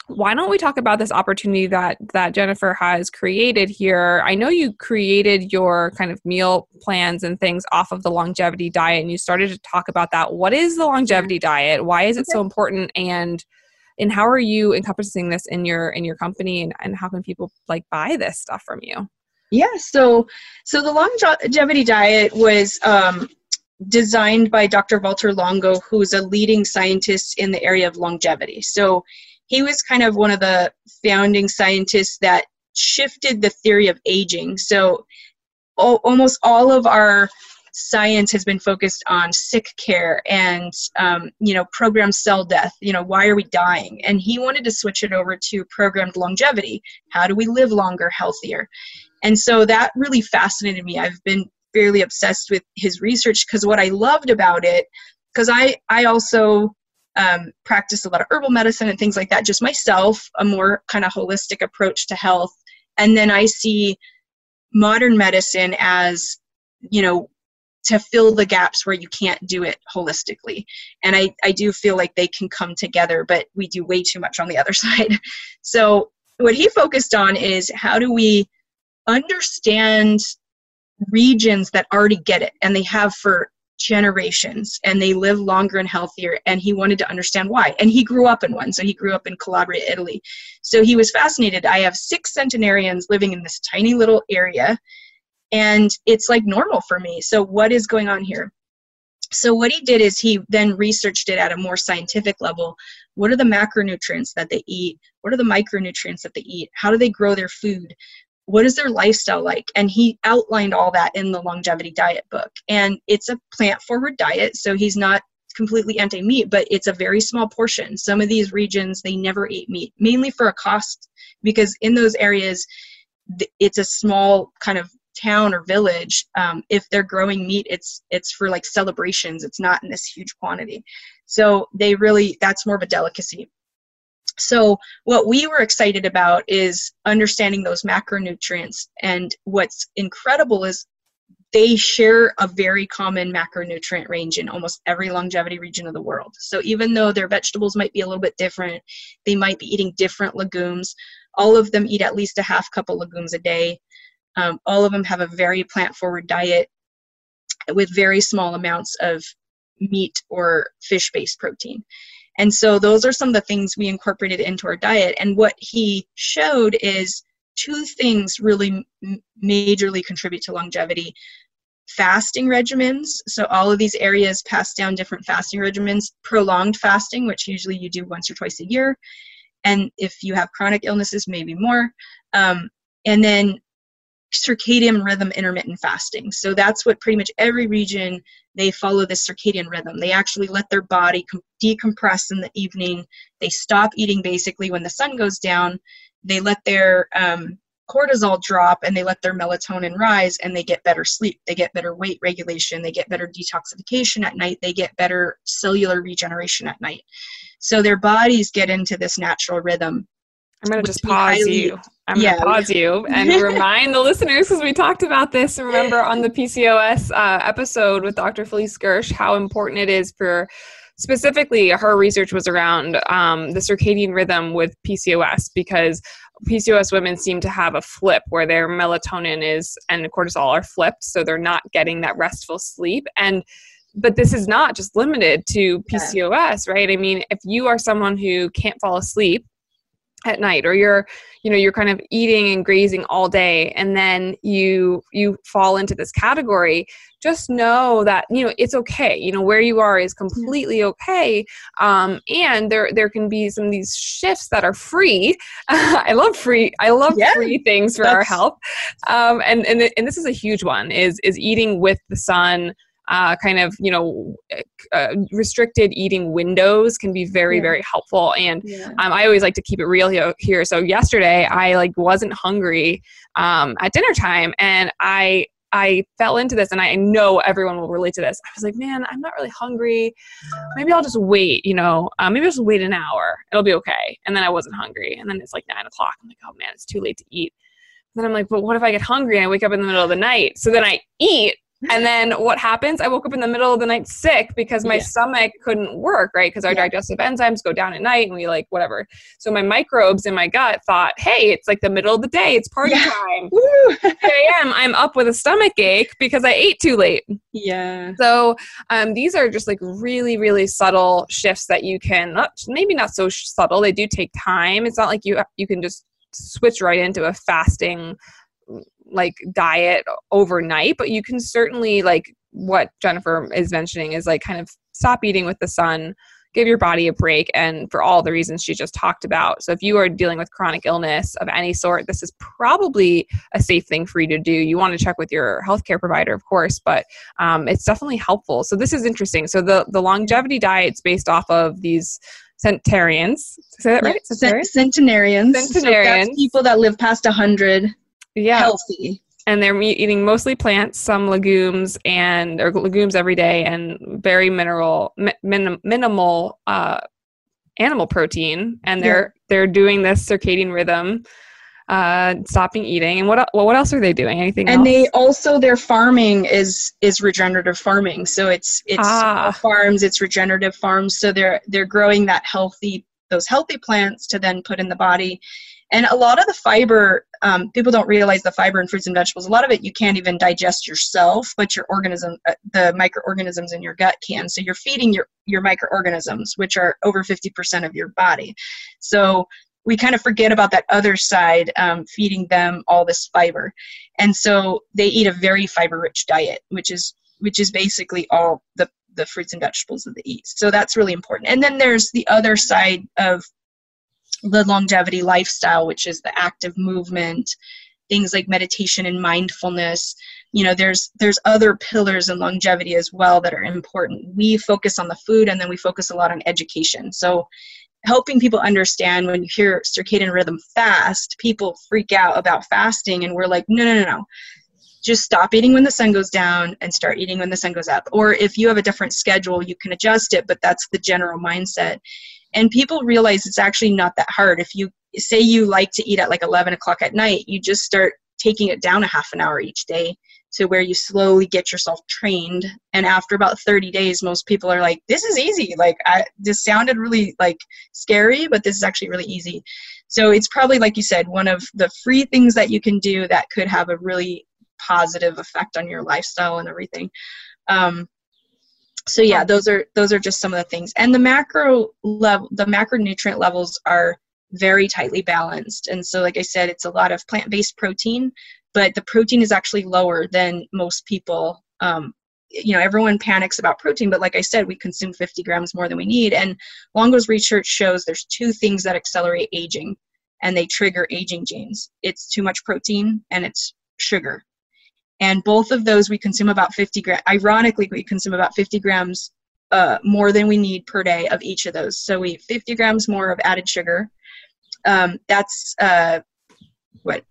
why don't we talk about this opportunity that that Jennifer has created here? I know you created your kind of meal plans and things off of the longevity diet and you started to talk about that. What is the longevity diet? Why is it so important and and how are you encompassing this in your in your company and, and how can people like buy this stuff from you? Yeah, so so the longevity diet was um, designed by Dr. Walter Longo, who's a leading scientist in the area of longevity. So he was kind of one of the founding scientists that shifted the theory of aging. So almost all of our science has been focused on sick care and um, you know programmed cell death you know why are we dying and he wanted to switch it over to programmed longevity how do we live longer healthier and so that really fascinated me. I've been fairly obsessed with his research because what I loved about it, because I I also um, practice a lot of herbal medicine and things like that, just myself, a more kind of holistic approach to health. and then i see modern medicine as you know to fill the gaps where you can't do it holistically. And i i do feel like they can come together but we do way too much on the other side. So what he focused on is how do we understand regions that already get it and they have for generations and they live longer and healthier and he wanted to understand why. And he grew up in one. So he grew up in calabria italy. So he was fascinated. I have six centenarians living in this tiny little area and it's like normal for me. So what is going on here? So what he did is he then researched it at a more scientific level. What are the macronutrients that they eat? What are the micronutrients that they eat? How do they grow their food what is their lifestyle like? And he outlined all that in the longevity diet book. And it's a plant forward diet so he's not completely anti meat but it's a very small portion. Some of these regions they never eat meat mainly for a cost because in those areas it's a small kind of town or village um, if they're growing meat it's it's for like celebrations. It's not in this huge quantity. So they really that's more of a delicacy so what we were excited about is understanding those macronutrients and what's incredible is they share a very common macronutrient range in almost every longevity region of the world. So even though their vegetables might be a little bit different, they might be eating different legumes. All of them eat at least a half cup of legumes a day. Um, all of them have a very plant forward diet with very small amounts of meat or fish based protein. And so those are some of the things we incorporated into our diet. And what he showed is two things really majorly contribute to longevity fasting regimens. So all of these areas pass down different fasting regimens, prolonged fasting, which usually you do once or twice a year. And if you have chronic illnesses, maybe more. Um, and then circadian rhythm intermittent fasting. So that's what pretty much every region they follow this circadian rhythm. They actually let their body com- decompress in the evening. They stop eating basically when the sun goes down. They let their um, cortisol drop and they let their melatonin rise and they get better sleep. They get better weight regulation. They get better detoxification at night. They get better cellular regeneration at night. So their bodies get into this natural rhythm I'm going to just pause highly, you. I'm yeah. going to pause you and remind the listeners because we talked about this. Remember on the PCOS uh, episode with Dr. Felice Gersh how important it is for specifically her research was around um, the circadian rhythm with PCOS because PCOS women seem to have a flip where their melatonin is and cortisol are flipped, so they're not getting that restful sleep and but this is not just limited to PCOS, right? I mean, if you are someone who can't fall asleep at night or you're you know you're kind of eating and grazing all day and then you you fall into this category just know that you know it's okay. You know where you are is completely okay. Um, and there there can be some of these shifts that are free. I love free i love yeah, free things for our health. Um, and and, and this is a huge one is is eating with the sun uh, kind of you know uh, restricted eating windows can be very yeah. very helpful and yeah. um, i always like to keep it real here so yesterday i like wasn't hungry um, at dinner time and i I fell into this, and I know everyone will relate to this. I was like, man, I'm not really hungry. Maybe I'll just wait, you know, uh, maybe I'll just wait an hour. It'll be okay. And then I wasn't hungry. And then it's like nine o'clock. I'm like, oh man, it's too late to eat. And then I'm like, but what if I get hungry and I wake up in the middle of the night? So then I eat and then what happens? I woke up in the middle of the night sick because my yeah. stomach couldn't work, right? Because our yeah. digestive enzymes go down at night and we like whatever. So my microbes in my gut thought, hey, it's like the middle of the day, it's party yeah. time. I am, I'm up with a stomach ache because I ate too late. Yeah. So um, these are just like really, really subtle shifts that you can, not, maybe not so subtle, they do take time. It's not like you, you can just switch right into a fasting like diet overnight, but you can certainly like what Jennifer is mentioning is like kind of stop eating with the sun, give your body a break, and for all the reasons she just talked about. So if you are dealing with chronic illness of any sort, this is probably a safe thing for you to do. You want to check with your healthcare provider, of course, but um, it's definitely helpful. So this is interesting. So the the longevity diet's based off of these centenarians. Say that right? Centenarians. Centenarians. Centenarians. So people that live past a hundred yeah. healthy. And they're eating mostly plants, some legumes, and or legumes every day, and very mineral, min, minimal uh, animal protein. And they're yeah. they're doing this circadian rhythm uh, stopping eating. And what, what else are they doing? Anything and else? they also their farming is is regenerative farming. So it's it's Ah. farms, it's regenerative farms. So they're they're growing that healthy those healthy plants to then put in the body. And a lot of the fiber, um, people don't realize the fiber in fruits and vegetables. A lot of it you can't even digest yourself, but your organism, uh, the microorganisms in your gut can. So you're feeding your your microorganisms, which are over 50% of your body. So we kind of forget about that other side, um, feeding them all this fiber, and so they eat a very fiber-rich diet, which is which is basically all the the fruits and vegetables that they eat. So that's really important. And then there's the other side of the longevity lifestyle, which is the active movement, things like meditation and mindfulness. You know, there's there's other pillars in longevity as well that are important. We focus on the food and then we focus a lot on education. So helping people understand when you hear circadian rhythm fast, people freak out about fasting and we're like, no, no, no, no. Just stop eating when the sun goes down and start eating when the sun goes up. Or if you have a different schedule, you can adjust it, but that's the general mindset and people realize it's actually not that hard. If you say you like to eat at like 11 o'clock at night you just start taking it down a half an hour each day to where you slowly get yourself trained. And after about 30 days most people are like this is easy. Like I, this sounded really like scary but this is actually really easy. So it's probably like you said one of the free things that you can do that could have a really positive effect on your lifestyle and everything. Um, so yeah those are those are just some of the things. And the macro level the macronutrient levels are very tightly balanced. And so like i said it's a lot of plant-based protein but the protein is actually lower than most people. Um, you know everyone panics about protein but like i said we consume 50 grams more than we need. And longo's research shows there's two things that accelerate aging and they trigger aging genes. It's too much protein and it's sugar and both of those we consume about 50 grams ironically we consume about 50 grams uh, more than we need per day of each of those so we eat 50 grams more of added sugar um, that's uh, what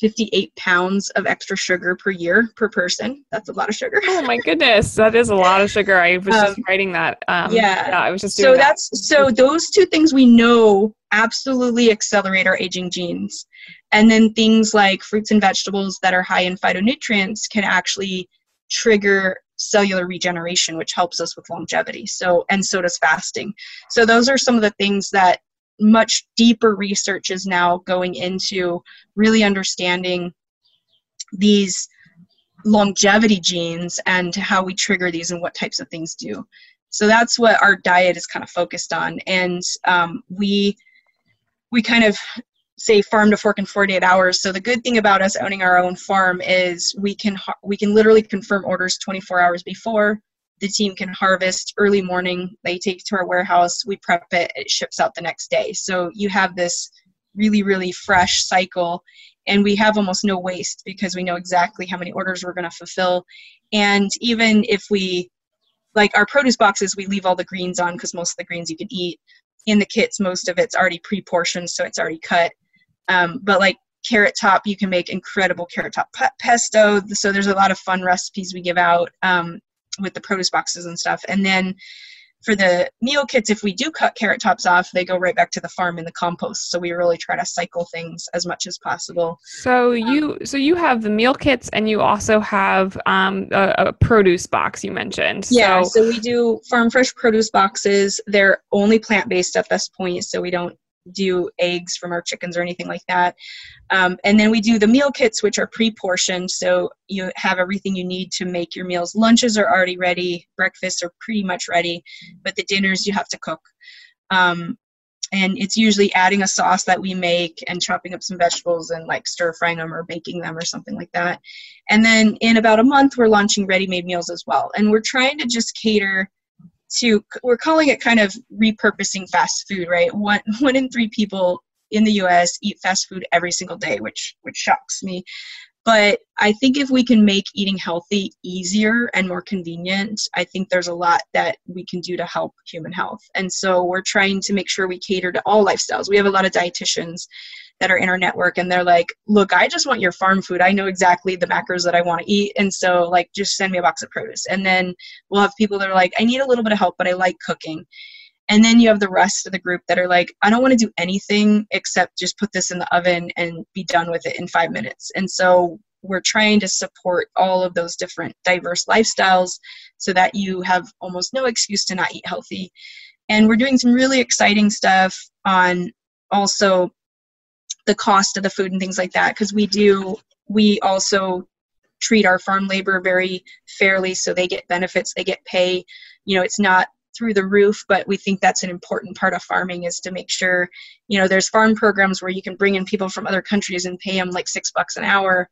58 pounds of extra sugar per year per person that's a lot of sugar Oh my goodness, that is a lot of sugar. I was just Um, writing that. Um, yeah. I was just so that. that's so those two things we know absolutely accelerate our aging genes and then things like fruits and vegetables that are high in phytonutrients can actually trigger cellular regeneration which helps us with longevity. So and so does fasting. So those are some of the things that much deeper research is now going into really understanding these longevity genes and how we trigger these and what types of things do. So that's what our diet is kind of focused on. And um, we we kind of say farm to fork in 48 hours. So the good thing about us owning our own farm is we can we can literally confirm orders 24 hours before. The team can harvest early morning they take it to our warehouse we prep it it ships out the next day. So you have this really really fresh cycle and we have almost no waste because we know exactly how many orders we're going to fulfill. And even if we like our produce boxes we leave all the greens on because most of the greens you can eat. In the kits most of it's already pre-portioned so it's already cut um, but like carrot top you can make incredible carrot top pesto so there's a lot of fun recipes we give out um, with the produce boxes and stuff and then for the meal kits if we do cut carrot tops off they go right back to the farm in the compost so we really try to cycle things as much as possible So you so you have the meal kits and you also have um, a, a produce box you mentioned. Yeah, So, so we do farm fresh produce boxes. They're only plant based at this point, so we don't do eggs from our chickens or anything like that. Um, and then we do the meal kits, which are pre portioned, so you have everything you need to make your meals. Lunches are already ready, breakfasts are pretty much ready, but the dinners you have to cook. Um, and it's usually adding a sauce that we make and chopping up some vegetables and like stir frying them or baking them or something like that. And then in about a month, we're launching ready made meals as well. And we're trying to just cater to, we're calling it kind of repurposing fast food, right? One, one in three people in the US eat fast food every single day, which, which shocks me. But I think if we can make eating healthy easier and more convenient, I think there's a lot that we can do to help human health. And so we're trying to make sure we cater to all lifestyles. We have a lot of dietitians that are in our network and they're like, look, I just want your farm food. I know exactly the macros that I want to eat. And so, like, just send me a box of produce. And then we'll have people that are like, I need a little bit of help, but I like cooking. And then you have the rest of the group that are like, I don't want to do anything except just put this in the oven and be done with it in five minutes. And so we're trying to support all of those different diverse lifestyles so that you have almost no excuse to not eat healthy. And we're doing some really exciting stuff on also the cost of the food and things like that because we do we also treat our farm labor very fairly so they get benefits they get pay. You know it's not through the roof but we think that's an important part of farming is to make sure you know there's farm programs where you can bring in people from other countries and pay them like six bucks an hour.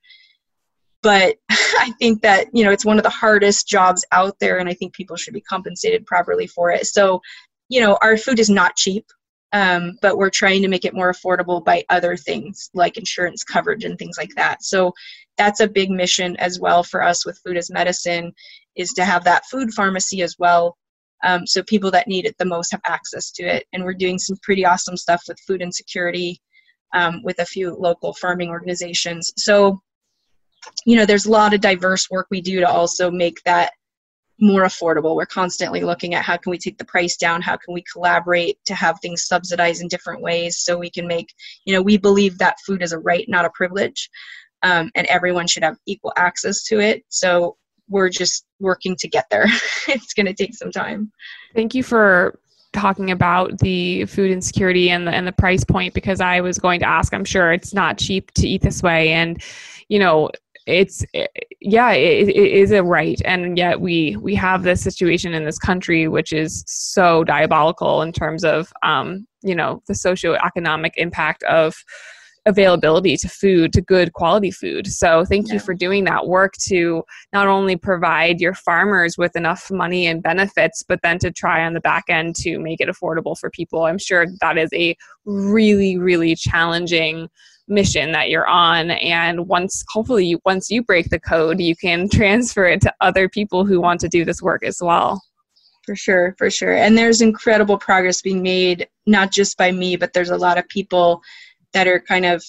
But i think that you know it's one of the hardest jobs out there and i think people should be compensated properly for it. So you know our food is not cheap um, but we're trying to make it more affordable by other things like insurance coverage and things like that. So that's a big mission as well for us with food as medicine is to have that food pharmacy as well. Um, so people that need it the most have access to it. And we're doing some pretty awesome stuff with food insecurity um, with a few local farming organizations. So you know there's a lot of diverse work we do to also make that more affordable we're constantly looking at how can we take the price down how can we collaborate to have things subsidized in different ways so we can make you know we believe that food is a right not a privilege um, and everyone should have equal access to it. So we're just working to get there. it's going to take some time. Thank you for talking about the food insecurity and the and the price point because I was going to ask. I'm sure it's not cheap to eat this way, and you know it's yeah it, it is a right and yet we we have this situation in this country which is so diabolical in terms of um you know the socioeconomic impact of availability to food, to good quality food. So thank yeah. you for doing that work to not only provide your farmers with enough money and benefits, but then to try on the back end to make it affordable for people. I'm sure that is a really, really challenging mission that you're on and once hopefully once you break the code you can transfer it to other people who want to do this work as well. For sure for sure. And there's incredible progress being made not just by me but there's a lot of people that are kind of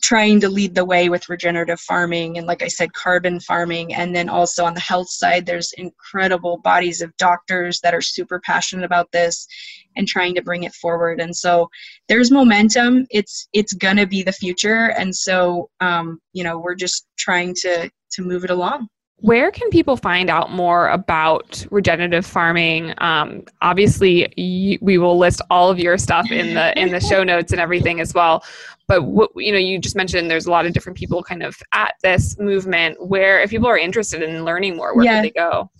trying to lead the way with regenerative farming and like i said carbon farming. And then also on the health side there's incredible bodies of doctors that are super passionate about this and trying to bring it forward. And so there's momentum. It's it's gonna be the future. And so um, you know we're just trying to to move it along where can people find out more about regenerative farming? Um, obviously, you, we will list all of your stuff in the in the show notes and everything as well. But what, you know, you just mentioned there's a lot of different people kind of at this movement. Where if people are interested in learning more, where yeah. can they go?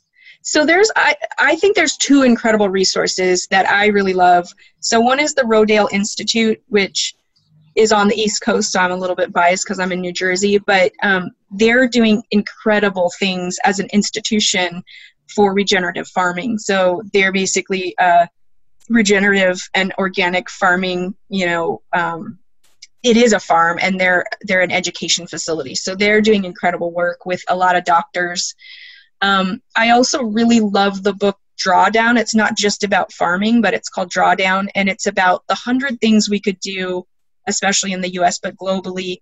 So there's I, I think there's two incredible resources that I really love. So one is the Rodale Institute, which is on the East Coast, so I'm a little bit biased because I'm in New Jersey, but um, they're doing incredible things as an institution for regenerative farming. So they're basically uh, regenerative and organic farming. You know, um, it is a farm, and they're they're an education facility. So they're doing incredible work with a lot of doctors. Um, I also really love the book Drawdown. It's not just about farming, but it's called Drawdown, and it's about the hundred things we could do especially in the US, but globally,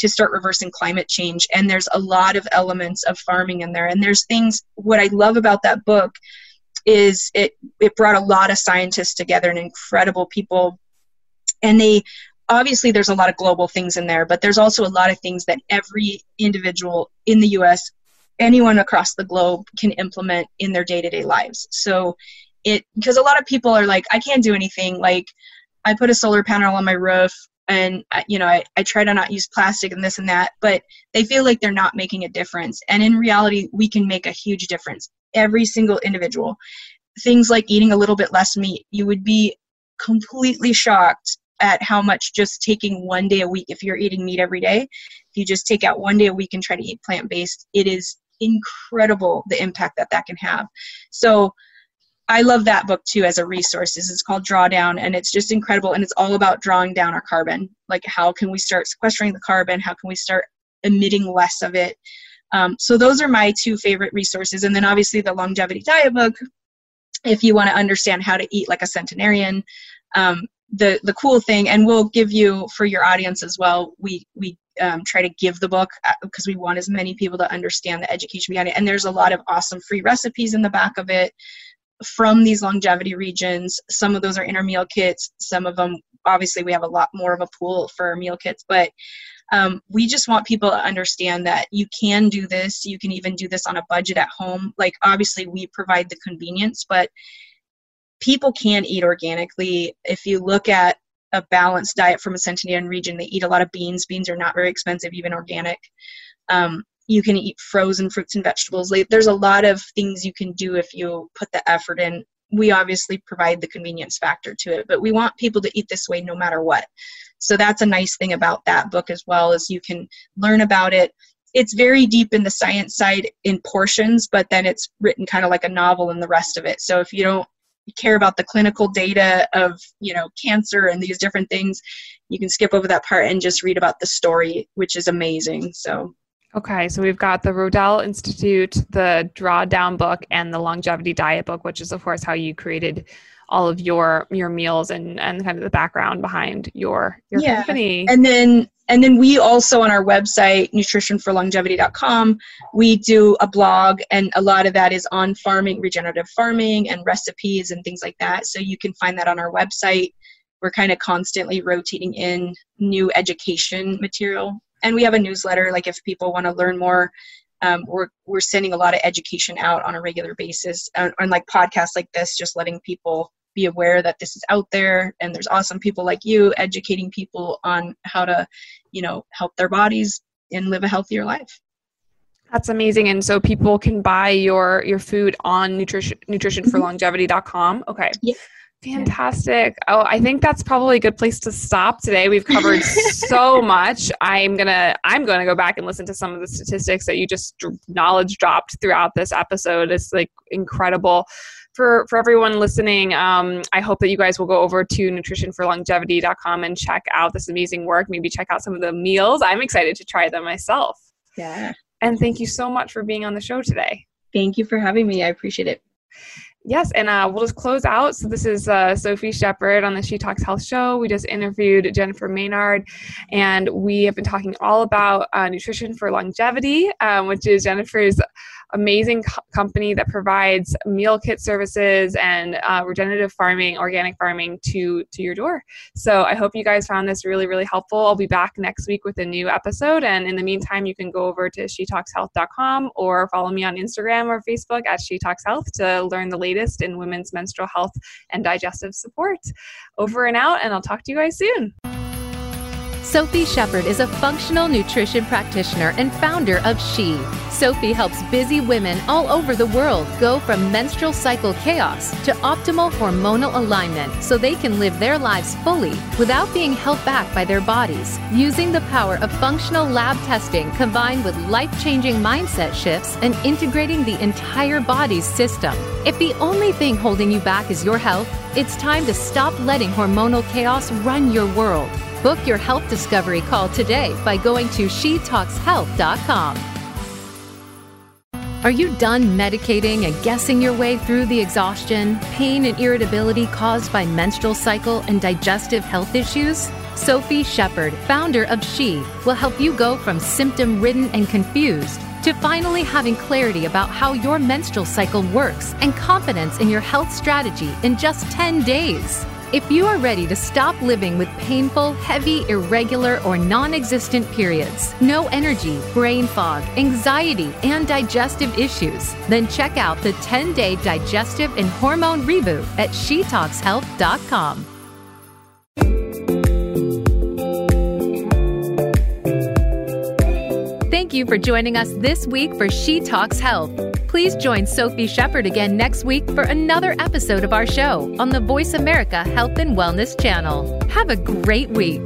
to start reversing climate change. And there's a lot of elements of farming in there. And there's things, what I love about that book is it, it brought a lot of scientists together and incredible people. And they, obviously, there's a lot of global things in there, but there's also a lot of things that every individual in the US, anyone across the globe can implement in their day to day lives. So it, because a lot of people are like, I can't do anything. Like, I put a solar panel on my roof and uh, you know I, I try to not use plastic and this and that but they feel like they're not making a difference. And in reality we can make a huge difference every single individual. Things like eating a little bit less meat you would be completely shocked at how much just taking one day a week if you're eating meat every day if you just take out one day a week and try to eat plant-based it is incredible the impact that that can have. So I love that book too as a resource. It's called Drawdown, and it's just incredible. And it's all about drawing down our carbon. Like, how can we start sequestering the carbon? How can we start emitting less of it? Um, so those are my two favorite resources. And then obviously the longevity diet book, if you want to understand how to eat like a centenarian. Um, the the cool thing, and we'll give you for your audience as well. We we um, try to give the book because uh, we want as many people to understand the education behind it. And there's a lot of awesome free recipes in the back of it from these longevity regions. Some of those are inner meal kits. Some of them, obviously, we have a lot more of a pool for meal kits, but um, we just want people to understand that you can do this. You can even do this on a budget at home. Like, obviously, we provide the convenience, but people can eat organically. If you look at a balanced diet from a Centenarian region, they eat a lot of beans. Beans are not very expensive, even organic. Um, you can eat frozen fruits and vegetables. There's a lot of things you can do if you put the effort in. We obviously provide the convenience factor to it, but we want people to eat this way no matter what. So that's a nice thing about that book as well is you can learn about it. It's very deep in the science side in portions, but then it's written kind of like a novel in the rest of it. So if you don't care about the clinical data of you know cancer and these different things you can skip over that part and just read about the story which is amazing so Okay, so we've got the Rodale Institute, the Drawdown book, and the Longevity Diet book, which is, of course, how you created all of your your meals and and kind of the background behind your your yeah. company. And then and then we also on our website nutritionforlongevity.com we do a blog and a lot of that is on farming regenerative farming and recipes and things like that so you can find that on our website we're kind of constantly rotating in new education material and we have a newsletter like if people want to learn more um, we're, we're sending a lot of education out on a regular basis on, on like podcasts like this just letting people be aware that this is out there and there's awesome people like you educating people on how to you know help their bodies and live a healthier life. That's amazing and so people can buy your your food on nutrition nutritionforlongevity.com okay. Yeah. Fantastic. Oh, I think that's probably a good place to stop today. We've covered so much. I'm going to I'm going to go back and listen to some of the statistics that you just knowledge dropped throughout this episode. It's like incredible for for everyone listening, um, I hope that you guys will go over to nutritionforlongevity.com and check out this amazing work. Maybe check out some of the meals. I'm excited to try them myself. Yeah. And thank you so much for being on the show today. Thank you for having me. I appreciate it. Yes, and uh, we'll just close out. So this is uh, Sophie Shepard on the She Talks Health show. We just interviewed Jennifer Maynard, and we have been talking all about uh, nutrition for longevity, um, which is Jennifer's amazing co- company that provides meal kit services and uh, regenerative farming, organic farming to to your door. So I hope you guys found this really really helpful. I'll be back next week with a new episode, and in the meantime, you can go over to shetalkshealth.com or follow me on Instagram or Facebook at She Talks Health to learn the latest in women's menstrual health and digestive support. Over and out, and I'll talk to you guys soon. Sophie Shepard is a functional nutrition practitioner and founder of She. Sophie helps busy women all over the world go from menstrual cycle chaos to optimal hormonal alignment so they can live their lives fully without being held back by their bodies, using the power of functional lab testing combined with life changing mindset shifts and integrating the entire body's system. If the only thing holding you back is your health, it's time to stop letting hormonal chaos run your world. Book your health discovery call today by going to shetalkshealth.com. Are you done medicating and guessing your way through the exhaustion, pain, and irritability caused by menstrual cycle and digestive health issues? Sophie Shepard, founder of She, will help you go from symptom ridden and confused to finally having clarity about how your menstrual cycle works and confidence in your health strategy in just 10 days. If you are ready to stop living with painful, heavy, irregular, or non existent periods, no energy, brain fog, anxiety, and digestive issues, then check out the 10 day digestive and hormone reboot at shetalkshealth.com. Thank you for joining us this week for She Talks Health. Please join Sophie Shepard again next week for another episode of our show on the Voice America Health and Wellness channel. Have a great week.